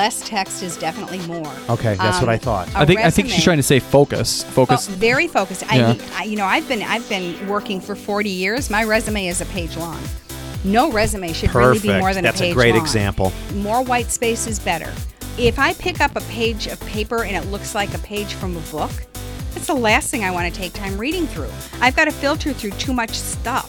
less text is definitely more. Okay, that's what I Um, thought. a I think I think she's trying to say focus. Focus. Fo- very focused. Yeah. I, I, you know, I've been I've been working for 40 years. My resume is a page long. No resume should really be more than That's a page a great long. example. More white space is better. If I pick up a page of paper and it looks like a page from a book, that's the last thing I want to take time reading through. I've got to filter through too much stuff.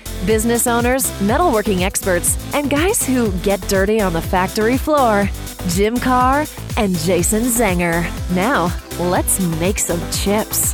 business owners, metalworking experts, and guys who get dirty on the factory floor. Jim Carr and Jason Zenger. Now, let's make some chips.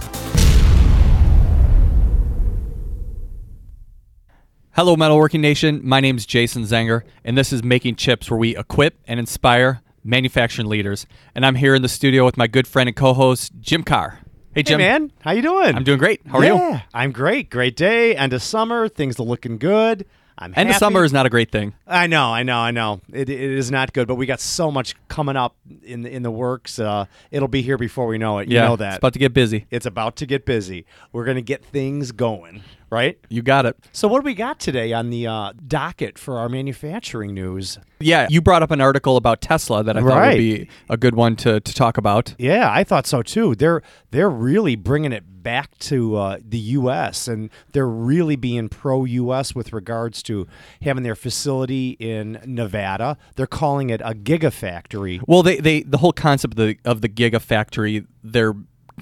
Hello, Metalworking Nation. My name is Jason Zenger, and this is Making Chips, where we equip and inspire manufacturing leaders. And I'm here in the studio with my good friend and co-host Jim Carr. Hey, Hey Jim. man, how you doing? I'm doing great. How are yeah, you? I'm great. Great day. End of summer. Things are looking good. I'm happy. End of summer is not a great thing. I know, I know, I know. It, it is not good, but we got so much coming up in the, in the works. Uh, it'll be here before we know it. You yeah, know it's that. about to get busy. it's about to get busy. We're going to get things going, right? You got it. So, what do we got today on the uh, docket for our manufacturing news? Yeah, you brought up an article about Tesla that I thought Right. would be a good one to, to talk about. Yeah, I thought so too. They're they're really bringing it back to uh, the U.S. and they're really being pro-U.S. with regards to having their facility in Nevada. They're calling it a gigafactory. Well, they, they the whole concept of the of the gigafactory, they're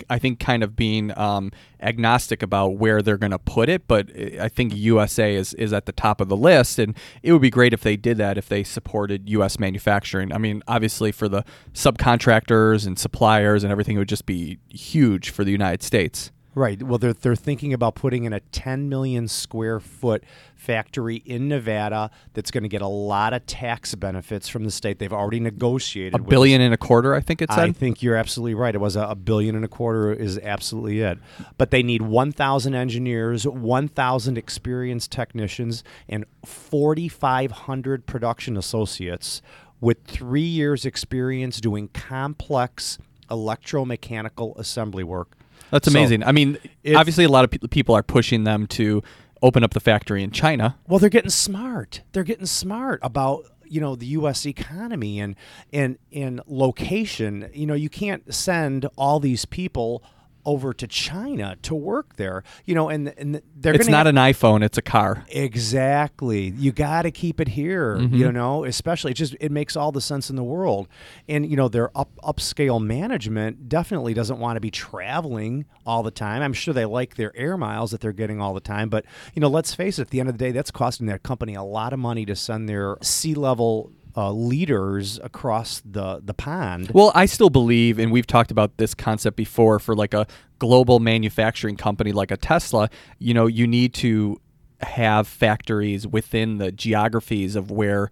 I think kind of being um, agnostic about where they're going to put it, but I think USA is is at the top of the list, and it would be great if they did that if they supported U.S. manufacturing. I mean, obviously for the subcontractors and suppliers and everything, it would just be huge for the United States. Right. Well, they're they're thinking about putting in a 10 million square foot factory in Nevada that's going to get a lot of tax benefits from the state. They've already negotiated A with billion and a quarter, I think it said. I think you're absolutely right. It was a, a billion and a quarter is absolutely it. But they need 1,000 engineers, 1,000 experienced technicians, and 4,500 production associates with three years experience doing complex electromechanical assembly work. That's So, amazing. I mean, obviously a lot of pe- people are pushing them to open up the factory in China. Well, they're getting smart. They're getting smart about you know the U.S. economy and and and location. You know, you can't send all these people over to China to work there. You know, and and they're It's not have- an iPhone; it's a car. Exactly. You got to keep it here, mm-hmm. you know, especially it just it makes all the sense in the world. And you know, their up upscale management definitely doesn't want to be traveling all the time. I'm sure they like their air miles that they're getting all the time, but you know, let's face it, at the end of the day that's costing their company a lot of money to send their C-level uh, leaders across the the pond. Well, I still believe, and we've talked about this concept before, for like a global manufacturing company like a Tesla, you know, you need to have factories within the geographies of where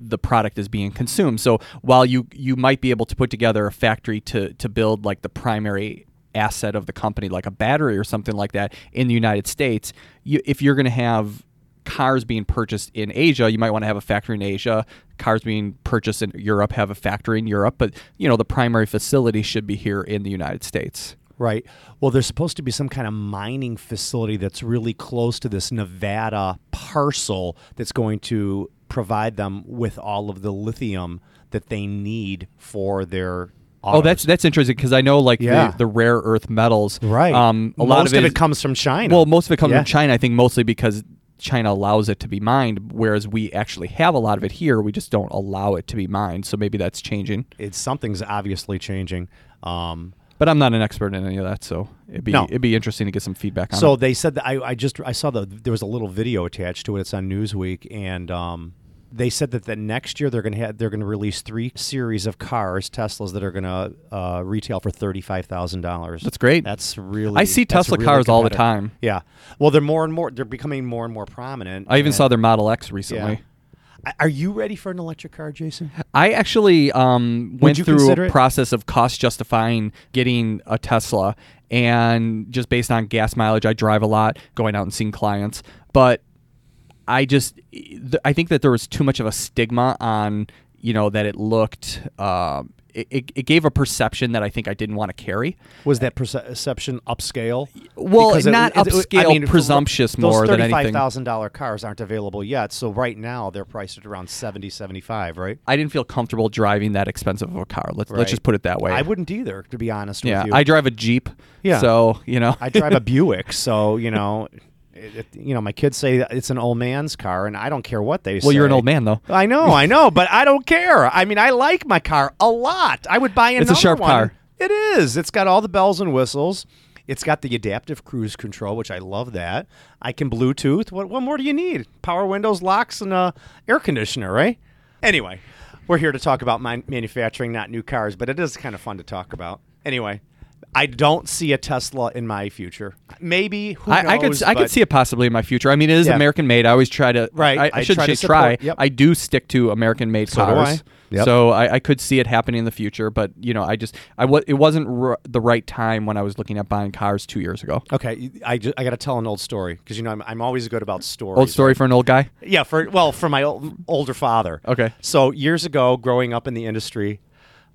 the product is being consumed. So while you you might be able to put together a factory to to build like the primary asset of the company like a battery or something like that in the United States, you, if you're going to have cars being purchased in Asia, you might want to have a factory in Asia. Cars being purchased in Europe have a factory in Europe, but you know the primary facility should be here in the United States. Right. Well, there's supposed to be some kind of mining facility that's really close to this Nevada parcel that's going to provide them with all of the lithium that they need for their. Oh, that's that's interesting because I know like Yeah. the, the rare earth metals. right. Um, a most lot of it, it is- comes from China. Well, most of it comes Yeah. from China. I think mostly because China allows it to be mined, whereas we actually have a lot of it here. We just don't allow it to be mined. So maybe that's changing. it's something's obviously changing. Um, But I'm not an expert in any of that, so it'd be No. it'd be interesting to get some feedback on So it. they said that I, I just I saw the there was a little video attached to it. It's on Newsweek, and um, they said that the next year they're going to have they're going to release three series of cars, Teslas, that are going to uh, retail for thirty five thousand dollars. That's great. That's really I see Tesla really cars all the time. Yeah. Well, they're more and more they're becoming more and more prominent. I even and saw their Model X recently. Are you ready for an electric car, Jason? I actually um, went through a process of cost justifying getting a Tesla, and just based on gas mileage, I drive a lot, going out and seeing clients. But I just, th- I think that there was too much of a stigma on, you know, that it looked. Um, it, it, gave a perception that I think I didn't want to carry. Was that perception upscale? Well, Because it- not it- it- upscale, presumptious more than Those anything. thousand dollar cars aren't available yet. So right now they're priced at around 70, 75, right? I didn't feel comfortable driving that expensive of a car. Let's Right. let's just put it that way. I wouldn't either, to be honest yeah, with you. I drive a Jeep. Yeah. So you know, I drive a Buick, so you know, it, it- you know, my kids say it's an old man's car, and I don't care what they say. well, you're an old man though. I know, I know, but I don't care. I mean, I like my car a lot. I would buy another It's a sharp one. car. It is. It's got all the bells and whistles. It's got the adaptive cruise control, which I love that. I can Bluetooth. What, what more do you need? Power windows, locks, and a air conditioner, right? Anyway, we're here to talk about man- manufacturing, not new cars, but it is kind of fun to talk about. Anyway, I don't see a Tesla in my future. Maybe who I, I could knows, I could see it possibly in my future. I mean, it is Yeah. American made. I always try to Right. I, I, I should try to say try. yep. I do stick to American made So do cars. I. Yep. So I, I could see it happening in the future, but you know, I just I it wasn't r- the right time when I was looking at buying cars two years ago. Okay, I, ju- I got to tell an old story because you know I'm, I'm always good about stories. Old story for an old guy. Yeah, for well, for my ol- older father. Okay. So years ago, growing up in the industry,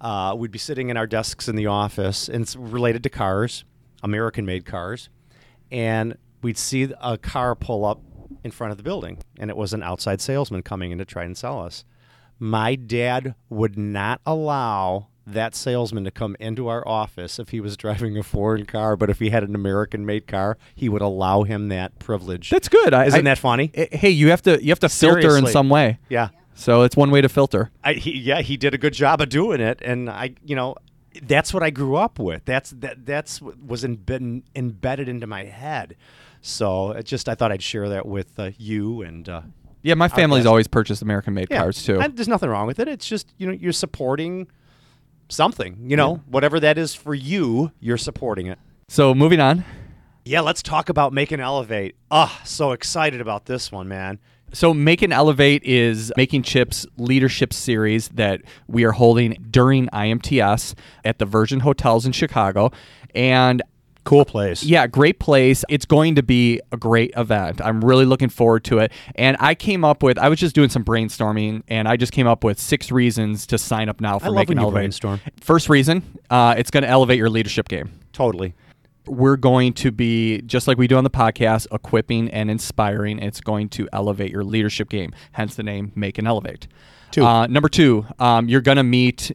uh, we'd be sitting in our desks in the office, and it's related to cars, American-made cars, and we'd see a car pull up in front of the building, and it was an outside salesman coming in to try and sell us. My dad would not allow that salesman to come into our office if he was driving a foreign car, but if he had an American-made car, he would allow him that privilege. That's good. I, Isn't I- that funny? eh, Hey, you have to you have to filter in some way. Yeah. So it's one way to filter. I, he, yeah, he did a good job of doing it, and I, you know, that's what I grew up with. That's that that's was embedded embedded into my head. So it just I thought I'd share that with uh, you and uh, Yeah, my family's always purchased American made yeah, cars too. and there's nothing wrong with it. It's just you know you're supporting something. You know, whatever that is for you, you're supporting it. so moving on. Yeah, let's talk about make and elevate. Ah, so excited about this one, man. So, Make and Elevate is Making Chips leadership series that we are holding during IMTS at the Virgin Hotels in Chicago. And Cool place. yeah, great place. It's going to be a great event. I'm really looking forward to it. And I came up with, I was just doing some brainstorming, and I just came up with six reasons to sign up now for I love Make when Elevate. brainstorm. First reason, uh, it's going to elevate your leadership game Totally. We're going to be just like we do on the podcast equipping and inspiring it's going to elevate your leadership game hence the name make and elevate Two. Uh, number two um, you're going to meet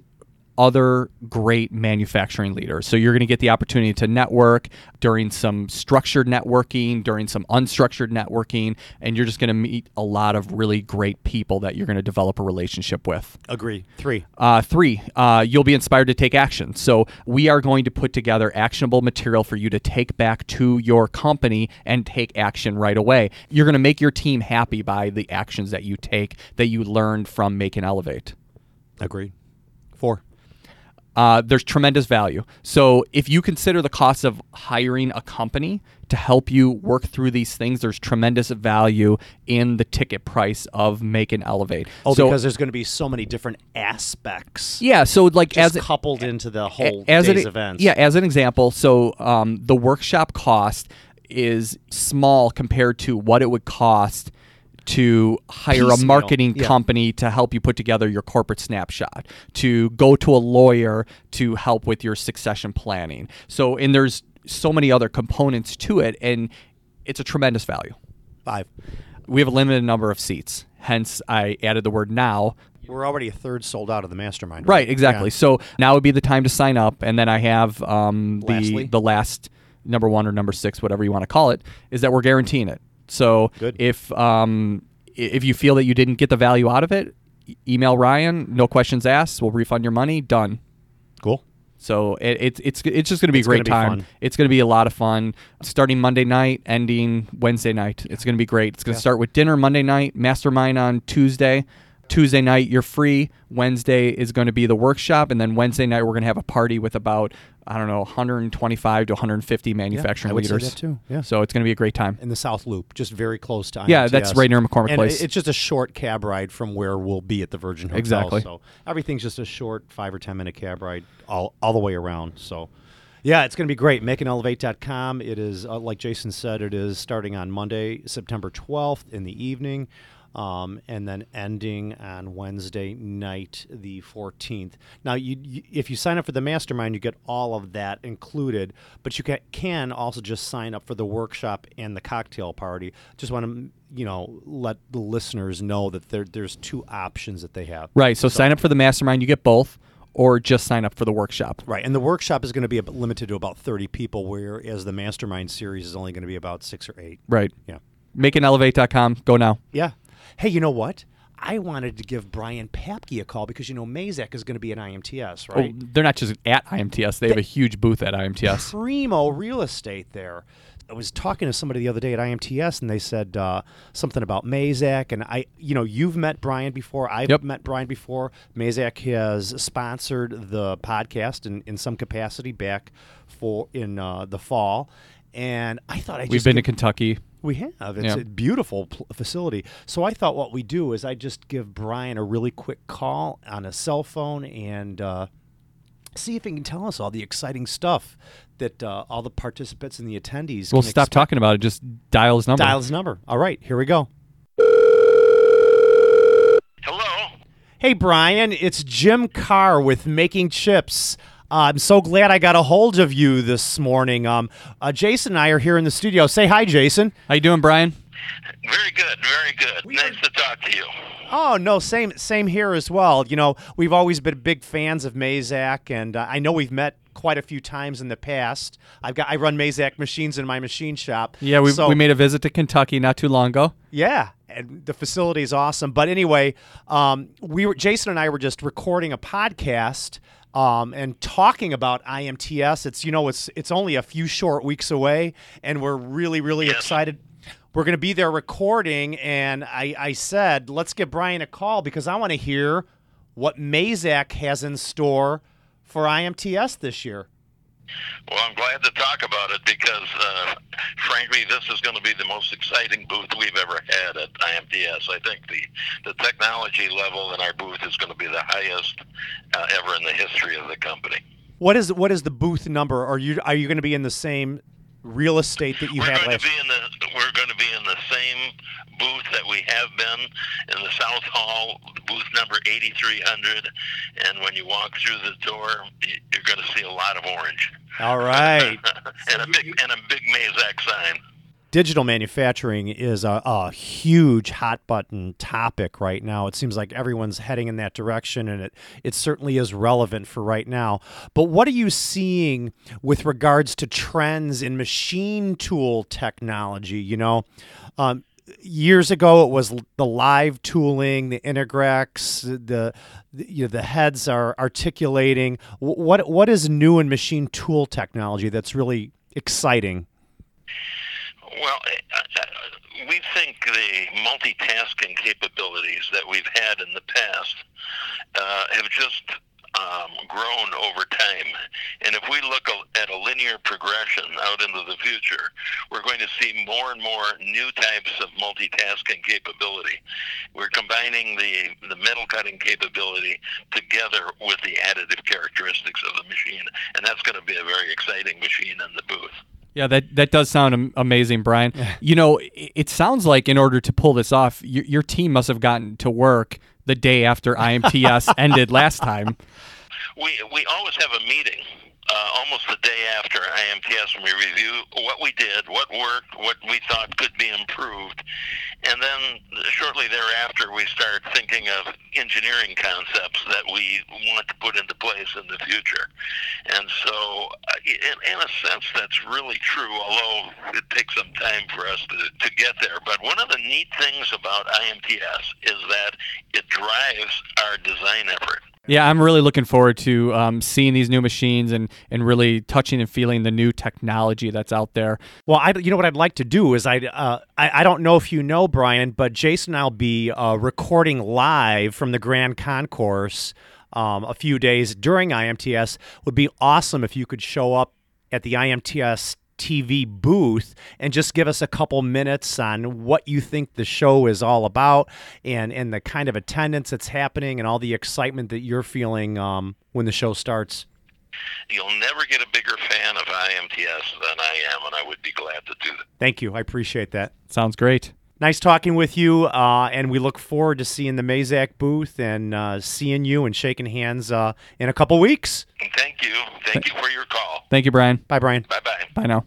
other great manufacturing leaders so you're going to get the opportunity to network during some structured networking during some unstructured networking and you're just going to meet a lot of really great people that you're going to develop a relationship with Agree. Three. uh, three, uh, you'll be inspired to take action. So, we are going to put together actionable material for you to take back to your company and take action right away. You're going to make your team happy by the actions that you take that you learned from Make and Elevate. Agree. Four. Uh, there's tremendous value. So, if you consider the cost of hiring a company to help you work through these things, there's tremendous value in the ticket price of Make and Elevate. Oh, so, because there's going to be so many different aspects. yeah, so like just as coupled into the whole as day's an, events. Yeah, as an example, so um, the workshop cost is small compared to what it would cost to hire a marketing yeah. company to help you put together your corporate snapshot, to go to a lawyer to help with your succession planning. So, and there's so many other components to it, and it's a tremendous value. Five. We have a limited number of seats, hence I added the word now We're already a third sold out of the mastermind. Right, exactly. Yeah. So now would be the time to sign up, and then I have um, the Lastly? the last number one or number six, whatever you want to call it, is that we're guaranteeing it. So Good. if um, if you feel that you didn't get the value out of it, email Ryan. No questions asked. We'll refund your money. Done. Cool. So it, it's it's it's just going to be a great time. fun. It's going to be a lot of fun. Starting Monday night, ending Wednesday night. It's going to be great. It's going to Yeah. start with dinner Monday night, mastermind on Tuesday. Tuesday night you're free. Wednesday is going to be the workshop, and then Wednesday night we're going to have a party with about I don't know 125 to 150 manufacturing I would say that too, yeah. So it's going to be a great time. in the South Loop, just very close to. Yeah, that's right near McCormick and Place. It's just a short cab ride from where we'll be at the Virgin Hotel. Exactly. So everything's just a short five or ten minute cab ride all all the way around. So. Yeah, it's going to be great. MakeAndElevate.com. It is, uh, like Jason said, it is starting on Monday, September 12th in the evening, um, and then ending on Wednesday night, the 14th. Now, you, you, if you sign up for the mastermind, you get all of that included, but you can, can also just sign up for the workshop and the cocktail party. Just want to, you know, let the listeners know that there, there's two options that they have. Right. So sign up for the mastermind, you get both, or just sign up for the workshop. Right, and the workshop is going to be limited to about 30 people, whereas the mastermind series is only going to be about six or eight. Right. Yeah. MakeAndElevate.com. Go now. Yeah. Hey, you know what? I wanted to give Brian Papke a call because you know Mazak is going to be at IMTS, right? Oh, they're not just at IMTS; they have a huge booth at IMTS. Primo real estate there. I was talking to somebody the other day at IMTS, and they said uh, something about Mazak. And I, you know, you've met Brian before. I've Yep. met Brian before. Mazak has sponsored the podcast in, in some capacity back for in uh, the fall. And I thought I We've been to Kentucky. We have. It's Yeah. a beautiful pl- facility. So I thought what we do is I just give Brian a really quick call on a cell phone and uh, see if he can tell us all the exciting stuff that uh, all the participants and the attendees. We'll can stop expect. talking about it. Just dial his number. Dial his number. All right, here we go. Hello. Hey, Brian, it's Jim Carr with Making Chips. Uh, I'm so glad I got a hold of you this morning. Um, uh, Jason and I are here in the studio. Say hi, Jason. How you doing, Brian? Very good. Very good. nice to talk to you. Oh no, same same here as well. You know, we've always been big fans of Mazak, and uh, I know we've met quite a few times in the past. I've got I run Mazak machines in my machine shop. Yeah, we, so, we made a visit to Kentucky not too long ago. yeah, and the facility is awesome. But anyway, um, we were Jason and I were just recording a podcast. Um, and talking about IMTS, it's you know it's it's only a few short weeks away, and we're really really excited. We're going to be there recording, and I, I said let's give Brian a call because I want to hear what Mazak has in store for IMTS this year. Well, I'm glad to talk about it because, uh, frankly, this is going to be the most exciting booth we've ever had at IMTS. I think the, the technology level in our booth is going to be the highest uh, ever in the history of the company. What is what is the booth number? Are you are you going to be in the same real estate that you we're had going last? to be in the we're going to be in the same booth that we have been in the South Hall, booth number 8300. And when you walk through the door, you're going to see a lot of orange All right. and a big and a big Mazak sign. Digital manufacturing is a, a huge hot button topic right now. It seems like everyone's heading in that direction, and it, it certainly is relevant for right now. But what are you seeing with regards to trends in machine tool technology? You know, um, years ago it was the live tooling, the Integrex, the, the you know the heads are articulating. What what is new in machine tool technology that's really exciting? Well, uh, uh, we think the multitasking capabilities that we've had in the past uh, have just um, grown over time. And if we look at a linear progression out into the future, we're going to see more and more new types of multitasking capability. We're combining the, the metal cutting capability together with the additive characteristics of the machine. And that's going to be a very exciting machine in the booth. Yeah, that that does sound amazing, Brian. you know, it, it sounds like in order to pull this off, your, your team must have gotten to work the day after IMTS ended last time. We we always have a meeting uh, almost the day after IMTS, and we review what we did, what worked, what we thought could be improved, and then shortly thereafter we start thinking of engineering concepts that we want to put into place in the future. And so, uh, in, in a sense, that's really true. Although it takes some time for us to, to get there. But one of the neat things about IMTS is that it drives our design effort. Yeah, I'm really looking forward to um, seeing these new machines and, and really touching and feeling the new technology that's out there. Well, I, you know what I'd like to do is I, uh, I, I don't know if you know Brian, but Jason and I'll be uh, recording live from the Grand Concourse um, a few days during IMTS. Would be awesome if you could show up at the IMTS TV booth and just give us a couple minutes on what you think the show is all about and and the kind of attendance that's happening and all the excitement that you're feeling um, when the show starts. You'll never get a bigger fan of IMTS than I am, and I would be glad to do that. Thank you. I appreciate that. Sounds great. Nice talking with you, uh, and we look forward to seeing the Mazak booth and uh, seeing you and shaking hands uh, in a couple weeks. Thank you. Thank you for your call. Thank you, Brian. Bye, Brian. Bye bye. Bye now.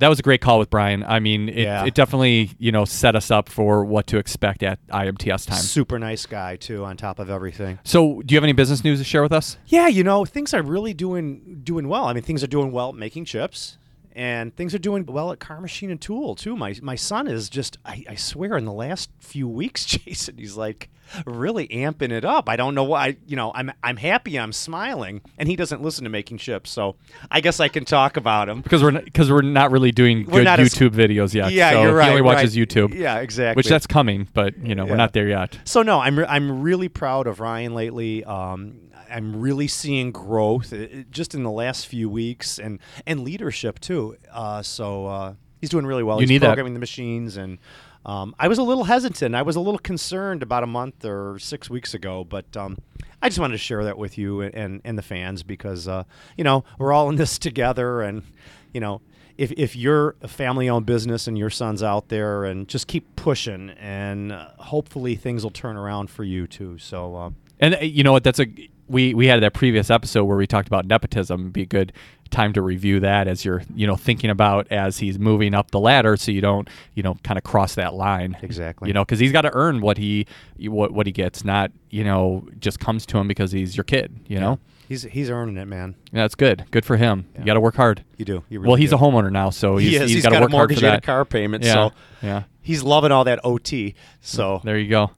That was a great call with Brian. I mean, it, Yeah. it definitely you know set us up for what to expect at IMTS time. Super nice guy too. On top of everything. So, do you have any business news to share with us? Yeah, you know things are really doing doing well. I mean, things are doing well making chips, and things are doing well at Carr Machine and Tool too. My my son is just I, I swear in the last few weeks, Jason, he's like really amping it up. I don't know why. You know, I'm I'm happy. I'm smiling, and he doesn't listen to making chips, so I guess I can talk about him. Because we're because we're not really doing We're good not as- YouTube videos yet. Yeah, so you're right. He only watches right. YouTube. Yeah, exactly. Which that's coming, but you know Yeah. we're not there yet. So no, I'm re- I'm really proud of Ryan lately. Um, I'm really seeing growth uh, just in the last few weeks and and leadership too. Uh, so uh, he's doing really well. You he's need that. programming the machines and. Um, I was a little hesitant. I was a little concerned about a month or six weeks ago, but um, I just wanted to share that with you and, and the fans because uh, you know we're all in this together, and you know if if you're a family-owned business and your son's out there, and just keep pushing, and uh, hopefully things will turn around for you too. So uh, And uh, you know what? That's a we we had that previous episode where we talked about nepotism. It'd be a good time to review that as you're you know thinking about as he's moving up the ladder, so you don't you know kind of cross that line. Exactly. You know, because he's got to earn what he what what he gets, not you know just comes to him because he's your kid. You know, he's he's earning it, man. yeah, that's good. Good for him. You got to work hard. You do. You really well, he's do. a homeowner now, so he's, He is. he's got, to a work hard mortgage for and a that. car payment. Yeah, So yeah. he's loving all that OT. Mm. So There you go.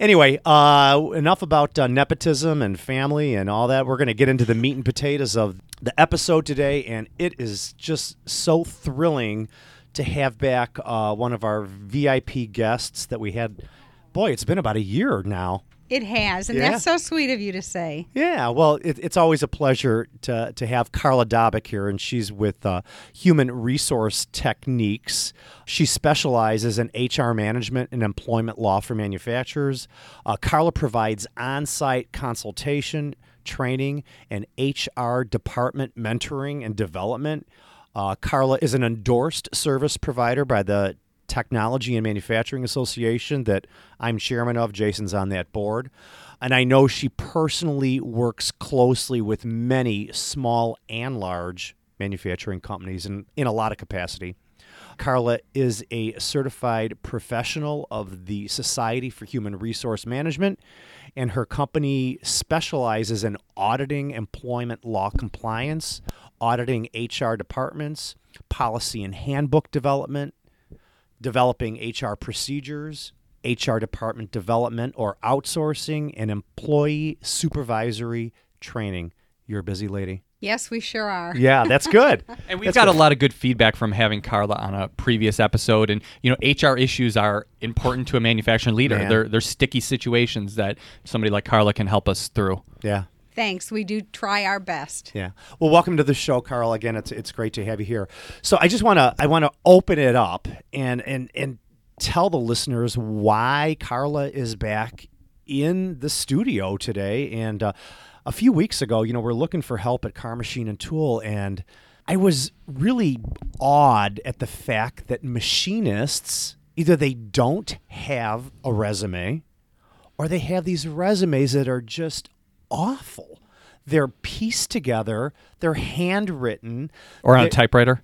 Anyway, uh, enough about uh, nepotism and family and all that. We're going to get into the meat and potatoes of the episode today, and it is just so thrilling to have back uh, one of our VIP guests that we had. Boy, it's been about a year now. It has, and Yeah. that's so sweet of you to say. Yeah, well, it, it's always a pleasure to to have Karla Dobbeck here, and she's with uh, Human Resource Techniques. She specializes in HR management and employment law for manufacturers. Uh, Karla provides on-site consultation, training, and HR department mentoring and development. Uh, Karla is an endorsed service provider by the Technology and Manufacturing Association that I'm chairman of. Jason's on that board. And I know she personally works closely with many small and large manufacturing companies in, in a lot of capacity. Karla is a certified professional of the Society for Human Resource Management, and her company specializes in auditing employment law compliance, auditing HR departments, policy and handbook development, developing HR procedures, HR department development or outsourcing, and employee supervisory training. You're a busy lady. Yes, we sure are. Yeah, that's good. And we've That's got good. a lot of good feedback from having Karla on a previous episode. And you know, HR issues are important to a manufacturing leader. Man. They're they're sticky situations that somebody like Karla can help us through. Yeah. Thanks. We do try our best. Yeah. Well, welcome to the show, Carl. Again, it's it's great to have you here. So I just want to I want to open it up and and and tell the listeners why Karla is back in the studio today. And uh, a few weeks ago, you know, we're looking for help at Carr Machine and Tool, and I was really awed at the fact that machinists either they don't have a resume or they have these resumes that are just awful. They're pieced together, they're handwritten. Or on a typewriter.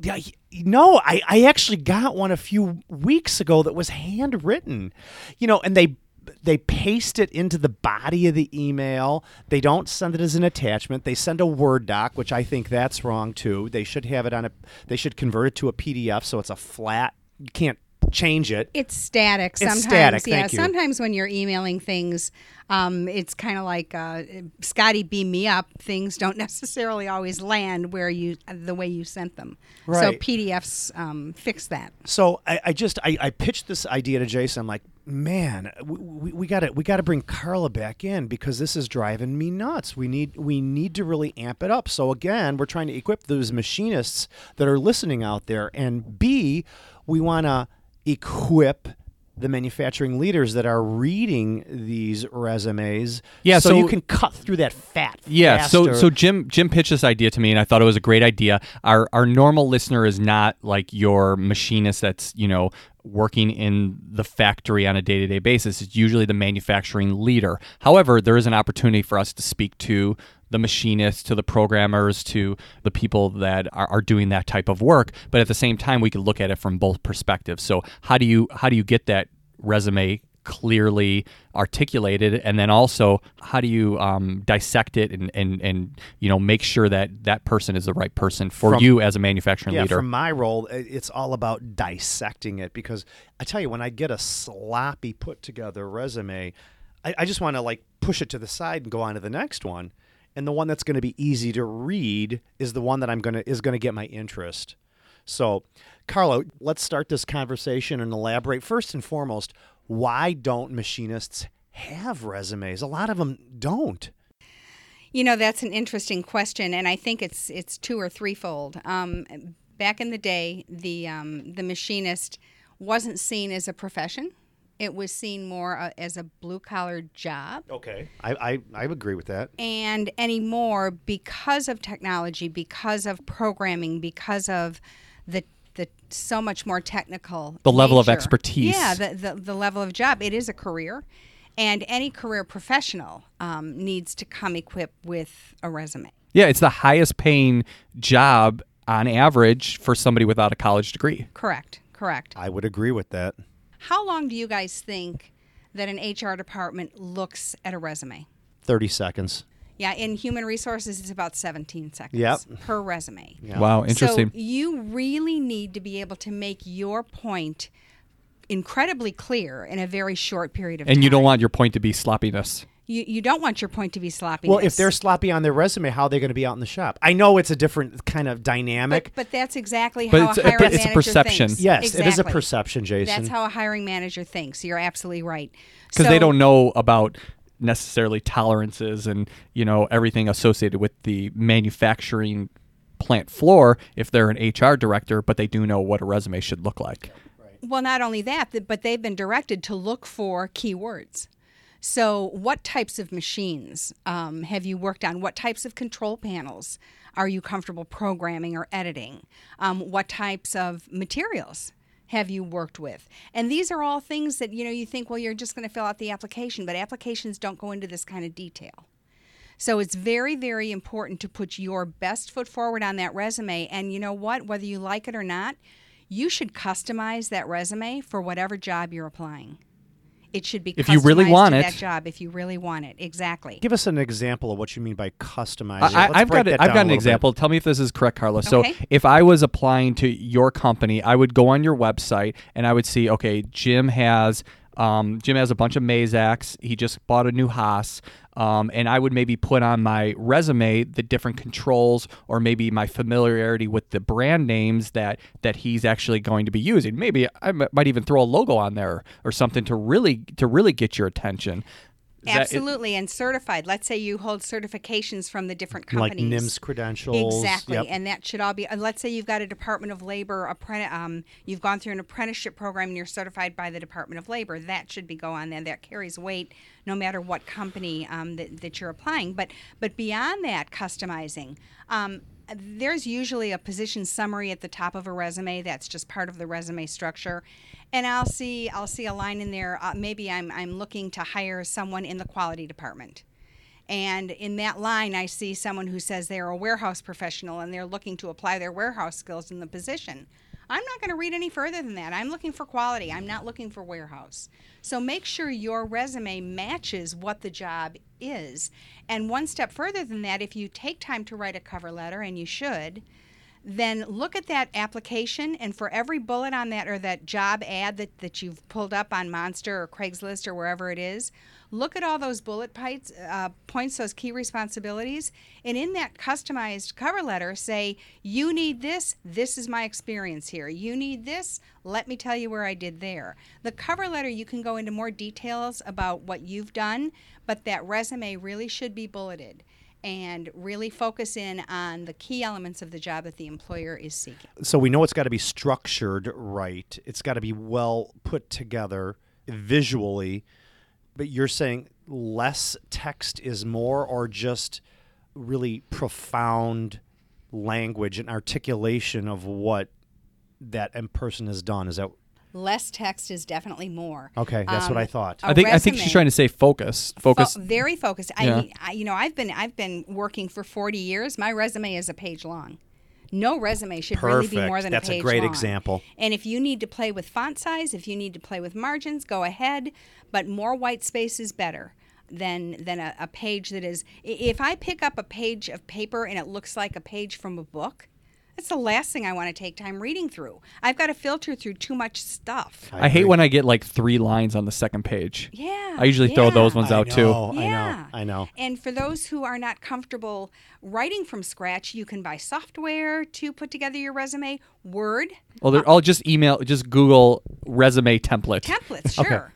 yeah, no, I, I actually got one a few weeks ago that was handwritten. You know, and they they paste it into the body of the email. They don't send it as an attachment. They send a Word doc, which I think that's wrong too. They should have it on a they should convert it to a PDF so it's a flat you can't change it. It's static sometimes. It's static, Yeah, sometimes when you're emailing things, um, it's kind of like uh, Scotty beam me up. Things don't necessarily always land where you the way you sent them. Right. So PDFs um, fix that. So I, I just I, I pitched this idea to Jason. I'm like, man, we, we got to we got to bring Karla back in because this is driving me nuts. We need we need to really amp it up. So again, we're trying to equip those machinists that are listening out there, and B, we want to equip the manufacturing leaders that are reading these resumes. Yeah, so, so- you can cut through that fat. Yeah, so so Jim Jim pitched this idea to me, and I thought it was a great idea. Our our normal listener is not like your machinist that's you know working in the factory on a day to day basis. It's usually the manufacturing leader. However, there is an opportunity for us to speak to the machinists, to the programmers, to the people that are, are doing that type of work. But at the same time, we can look at it from both perspectives. So how do you how do you get that resume clearly articulated and then also how do you um, dissect it and, and, and you know make sure that that person is the right person for From- you as a manufacturing yeah, leader from my role, it's all about dissecting it because I tell you, when I get a sloppy put together resume, I, I just want to like push it to the side and go on to the next one. And the one that's going to be easy to read is the one that I'm going to is going to get my interest. So, Carlo, let's start this conversation and elaborate. First and foremost, why don't machinists have resumes? A lot of them don't. You know, that's an interesting question, and I think it's it's two or threefold. Um, back in the day, the um, the machinist wasn't seen as a profession; it was seen more uh, as a blue collar job. Okay, I, I I agree with that. and anymore because of technology, because of programming, because of the the so much more technical The level of expertise. Yeah, the, the the level of job. It is a career, and any career professional um, needs to come equipped with a resume. yeah it's the highest paying job on average for somebody without a college degree Correct. Correct. I would agree with that. How long do you guys think that an HR department looks at a resume? 30 seconds. Yeah, in human resources, it's about 17 seconds Yep. per resume. wow interesting So you really need to be able to make your point incredibly clear in a very short period of time. and you don't want your point to be sloppiness you, you don't want your point to be sloppy. Well, if they're sloppy on their resume, how are they going to be out in the shop? I know it's a different kind of dynamic. but, but that's exactly But how it's a a- hiring it's a manager perception. thinks. yes, it is a perception, Jason. That's how a hiring manager thinks. You're absolutely right. because So- they don't know about necessarily tolerances and you know everything associated with the manufacturing plant floor if they're an HR director, but they do know what a resume should look like. Well, not only that, but they've been directed to look for keywords. So, what types of machines um, have you worked on? What types of control panels are you comfortable programming or editing? Um, what types of materials have you worked with? And these are all things that you know you think, well, you're just going to fill out the application, but applications don't go into this kind of detail. So it's very, very important to put your best foot forward on that resume. And you know what? Whether you like it or not, you should customize that resume for whatever job you're applying. It should be If you really want to it. that job if you really want it. Exactly. Give us an example of what you mean by customizing. I, Let's I've got that a, I've got an little example. Tell me if this is correct, Carlos. So if I was applying to your company, I would go on your website and I would see, okay, Jim has um, Jim has a bunch of Mazaks. He just bought a new Haas. Um, and I would maybe put on my resume the different controls or maybe my familiarity with the brand names that that he's actually going to be using. Maybe I m- might even throw a logo on there or something to really to really get your attention. Absolutely, and certified. Let's say you hold certifications from the different bit. like companies. NIMS credentials. Exactly, Yep. and that should all be. Let's say you've got a Department of Labor apprentice. Um, you've gone through an apprenticeship program and you're certified by the Department of Labor. That should be go on there. That carries weight, no matter what company um, that, that you're applying. But but beyond that, customizing. Um, there's usually a position summary at the top of a resume that's just part of the resume structure and i'll see i'll see a line in there uh, maybe i'm i'm looking to hire someone in the quality department and in that line, I see someone who says they're a warehouse professional and they're looking to apply their warehouse skills in the position. I'm not going to read any further than that. I'm looking for quality. I'm not looking for warehouse. So make sure your resume matches what the job is. And one step further than that, if you take time to write a cover letter, and you should, then look at that application and for every bullet on that or that job ad that, that you've pulled up on Monster or Craigslist or wherever it is, look at all those bullet points, uh, points, those key responsibilities, and in that customized cover letter say, you need this, this is my experience here. You need this, let me tell you where I did there. The cover letter, you can go into more details about what you've done, but that resume really should be bulleted and really focus in on the key elements of the job that the employer is seeking. So we know it's got to be structured right. It's got to be well put together visually. But you're saying less text is more, or just really profound language and articulation of what that person has done. Is that Less text is definitely more. okay? That's what Um, I thought. a I think I think she's trying to say focus. Focus. Fo- very focused. Yeah. I, I, you know, I've been I've been working for 40 years. My resume is a page long. No resume should really be more than That's a page That's a great long. example. And if you need to play with font size, if you need to play with margins, go ahead. But more white space is better than than a, a page that is. If I pick up a page of paper and it looks like a page from a book, that's the last thing I want to take time reading through. I've got to filter through too much stuff. I hate when I get like three lines on the second page. Yeah. I usually throw those ones I out know, too. I Yeah. know. I know. And for those who are not comfortable writing from scratch, you can buy software to put together your resume. Word Well, they're uh, all just email, just Google resume template. templates, sure.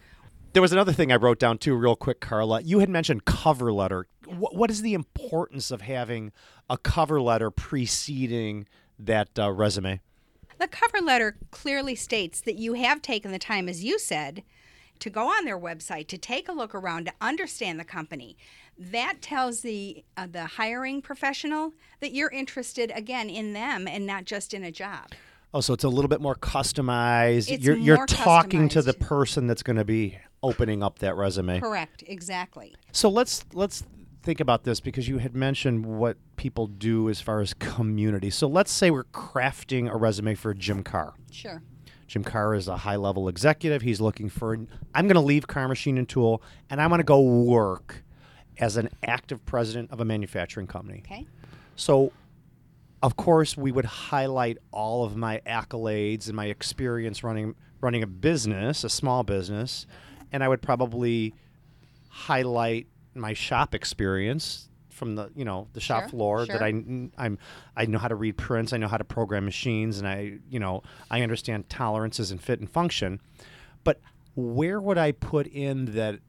There was another thing I wrote down too, real quick, Karla. You had mentioned cover letter. What, what is the importance of having a cover letter preceding that uh, resume? The cover letter clearly states that you have taken the time, as you said, to go on their website, to take a look around, to understand the company. That tells the uh, the hiring professional that you're interested again in them and not just in a job. Oh, so it's a little bit more customized. It's you're you're more talking to the person that's going to be opening up that resume. Correct, exactly. So let's let's think about this because you had mentioned what people do as far as community. So let's say we're crafting a resume for Jim Carr. Sure. Jim Carr is a high level executive. He's looking for, I'm going to leave Carr Machine and Tool and I'm going to go work as an active president of a manufacturing company. Okay. So, of course, we would highlight all of my accolades and my experience running running a business, a small business, and I would probably highlight my shop experience from the you know the shop Sure, floor that. I I'm I know how to read prints, I know how to program machines, and I you know I understand tolerances and fit and function. But where would I put in that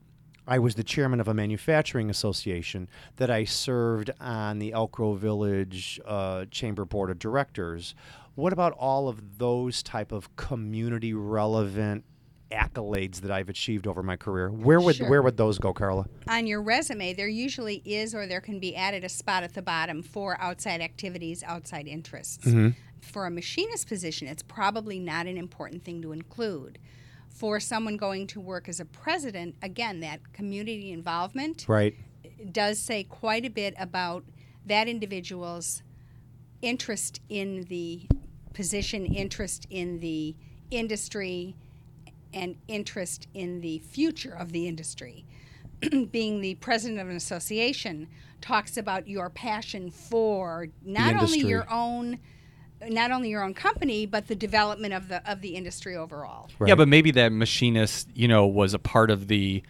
I was the chairman of a manufacturing association, that I served on the Elk Grove Village uh, Chamber Board of Directors. What about all of those type of community relevant accolades that I've achieved over my career? Where would Sure. where would those go, Karla? on your resume, there usually is or there can be added a spot at the bottom for outside activities, outside interests. Mm-hmm. For a machinist position, it's probably not an important thing to include. For someone going to work as a president, again, that community involvement Right. does say quite a bit about that individual's interest in the position, interest in the industry, and interest in the future of the industry. Being the president of an association talks about your passion for not only your own not only your own company but the development of the of the industry overall. Right. Yeah, but maybe that machinist, you know, was a part of the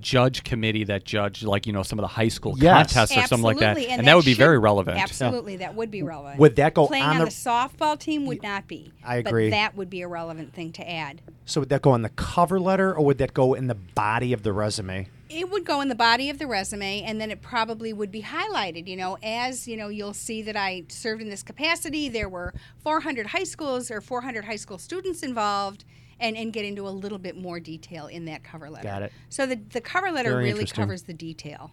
judge committee that judged, like, you know, some of the high school Yes. contests or something like that. Absolutely, And, that would be should- very relevant. Absolutely, that would be relevant. Would that go Playing on on, the- the, softball team would not be. I agree. But that would be a relevant thing to add. So would that go on the cover letter or would that go in the body of the resume? It would go in the body of the resume, and then it probably would be highlighted. You know, as you know, you'll see that I served in this capacity. There were 400 high schools or 400 high school students involved, and, and get into a little bit more detail in that cover letter. Got it. So the the cover letter Very really covers the detail.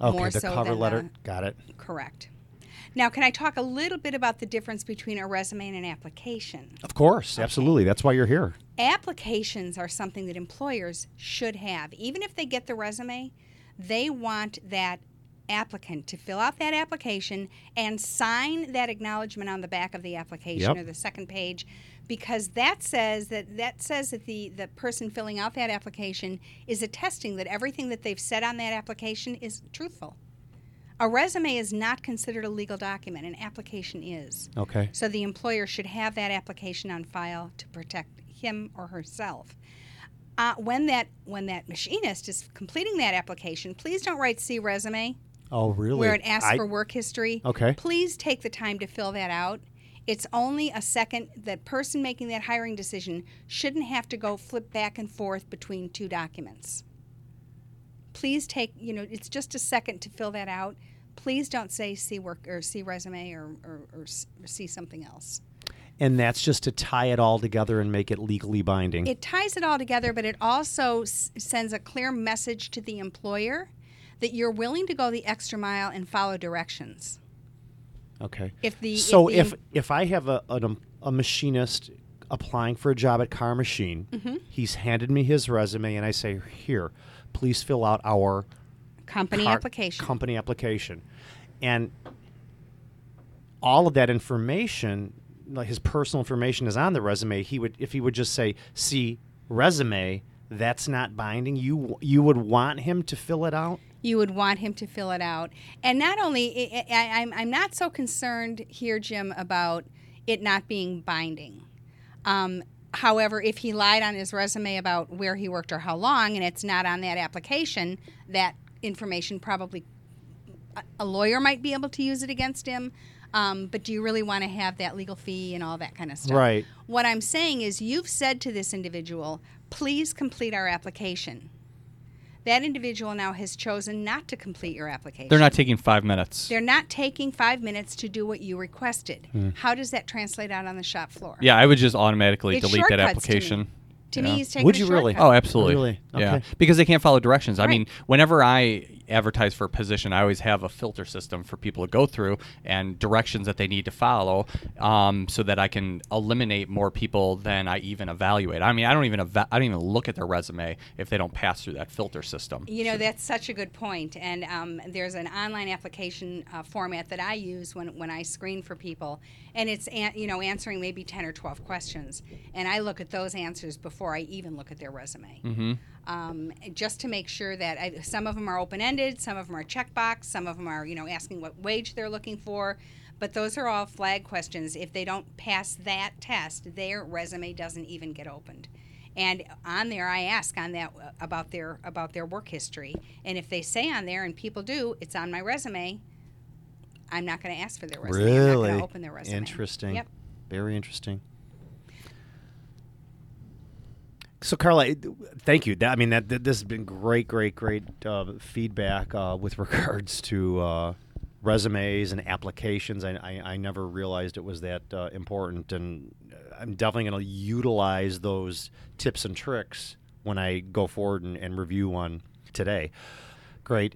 Okay, More the so cover letter. the- Got it. Correct. Now, can I talk a little bit about the difference between a resume and an application? Of course, absolutely. That's why you're here. applications are something that employers should have. Even if they get the resume, they want that applicant to fill out that application and sign that acknowledgement on the back of the application Yep. or the second page because that says that that says that the the person filling out that application is attesting that everything that they've said on that application is truthful. A resume is not considered a legal document. An application is. Okay. So the employer should have that application on file to protect him or herself. Uh, when that when that machinist is completing that application, please don't write "see resume" Oh, really? where it asks I- for work history. Okay. Please take the time to fill that out. It's only a second. The person making that hiring decision shouldn't have to go flip back and forth between two documents. Please take, you know, it's just a second to fill that out. Please don't say see work or see resume or, or, or, or see something else. And that's just to tie it all together and make it legally binding. It ties it all together, but it also s- sends a clear message to the employer that you're willing to go the extra mile and follow directions. Okay. If the so if, if the, if I have a, a a machinist applying for a job at Carr Machine, Mm-hmm. he's handed me his resume, and I say, "Here, please fill out our company car- application, company application," and all of that information, like his personal information, is on the resume. He would, if he would just say, "See resume," that's not binding. You you would want him to fill it out. You would want him to fill it out. And not only, I, I, I'm, I'm not so concerned here, Jim, about it not being binding. Um, however, if he lied on his resume about where he worked or how long, and it's not on that application, that information probably a- a lawyer might be able to use it against him. Um, but do you really want to have that legal fee and all that kind of stuff? Right. What I'm saying is, you've said to this individual, please complete our application. That individual now has chosen not to complete your application. They're not taking five minutes. They're not taking five minutes to do what you requested. Hmm. How does that translate out on the shop floor? yeah, I would just automatically It's delete that shortcuts to me. application. To Yeah. me, he's taking Would a you really? shortcut. Oh, absolutely. Really? Yeah, because they can't follow directions. I mean, whenever I advertise for a position, I always have a filter system for people to go through and directions that they need to follow, um, so that I can eliminate more people than I even evaluate. I mean, I don't even eva- I don't even look at their resume if they don't pass through that filter system. You know, that's such a good point. And um, there's an online application uh, format that I use when, when I screen for people. And it's, an, you know, answering maybe 10 or 12 questions. And I look at those answers before I even look at their resume. Mm-hmm. Um, just to make sure that I, some of them are open ended, some of them are checkbox, some of them are, you know, asking what wage they're looking for. But those are all flag questions. If they don't pass that test, their resume doesn't even get opened. And on there, I ask on that uh, about their about their work history. And if they say on there, and people do, it's on my resume. I'm not going to ask for their resume. Really? I'm not going to open their resume. Interesting. Yep. Very interesting. So, Karla, thank you. That, I mean, that, that this has been great, great, great uh, feedback uh, with regards to uh, resumes and applications. I, I, I never realized it was that uh, important, and I'm definitely going to utilize those tips and tricks when I go forward and, and review one today. Great.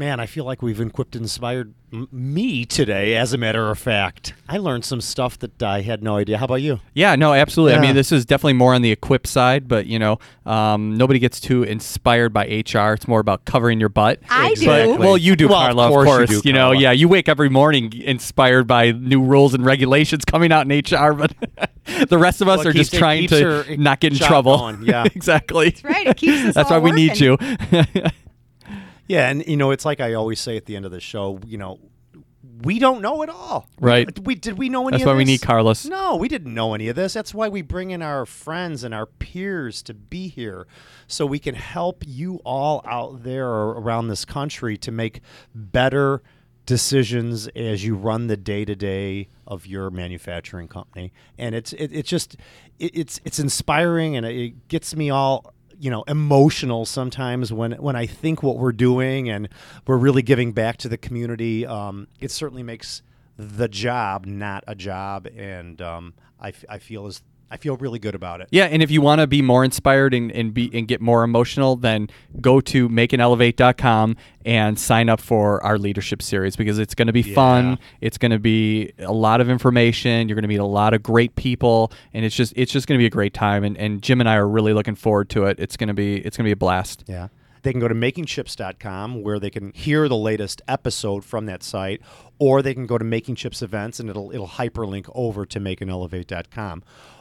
Man, I feel like we've equipped and inspired m- me today, as a matter of fact. I learned some stuff that I had no idea. How about you? Yeah, no, absolutely. I mean, this is definitely more on the equip side, but you know, um, nobody gets too inspired by HR. It's more about covering your butt. I do. But, well, you do, Well, of Karla. Of course you course, do, know, Karla. yeah, you wake every morning inspired by new rules and regulations coming out in HR, but the rest of us Well, are just it trying to not get in trouble. going, yeah. exactly. That's right, it keeps us That's all why we need you. Yeah, and you know, it's like I always say at the end of the show. You know, we don't know it all. Right. We did we know any That's of why we this? need Carlos. No, we didn't know any of this. That's why we bring in our friends and our peers to be here so we can help you all out there around this country to make better decisions as you run the day to day of your manufacturing company. And it's it, it's just it, it's it's inspiring and it gets me all you know emotional sometimes when when I think what we're doing and we're really giving back to the community. Um, it certainly makes the job not a job, and um, I, f- I feel as I feel really good about it. Yeah, and if you want to be more inspired and, and be and get more emotional, then go to makeandelevate.com and sign up for our leadership series because it's going to be Yeah. fun. It's going to be a lot of information. You're going to meet a lot of great people, and it's just it's just going to be a great time. And, and Jim and I are really looking forward to it. It's going to be it's going to be a blast. Yeah. They can go to makingchips.com where they can hear the latest episode from that site, or they can go to Making Chips events and it'll it'll hyperlink over to makeandelevate.com.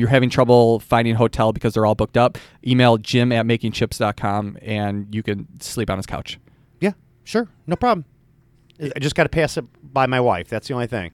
You're having trouble finding a hotel because they're all booked up, email jim at makingchips.com and you can sleep on his couch. Yeah, sure, no problem. I just got to pass it by my wife. That's the only thing.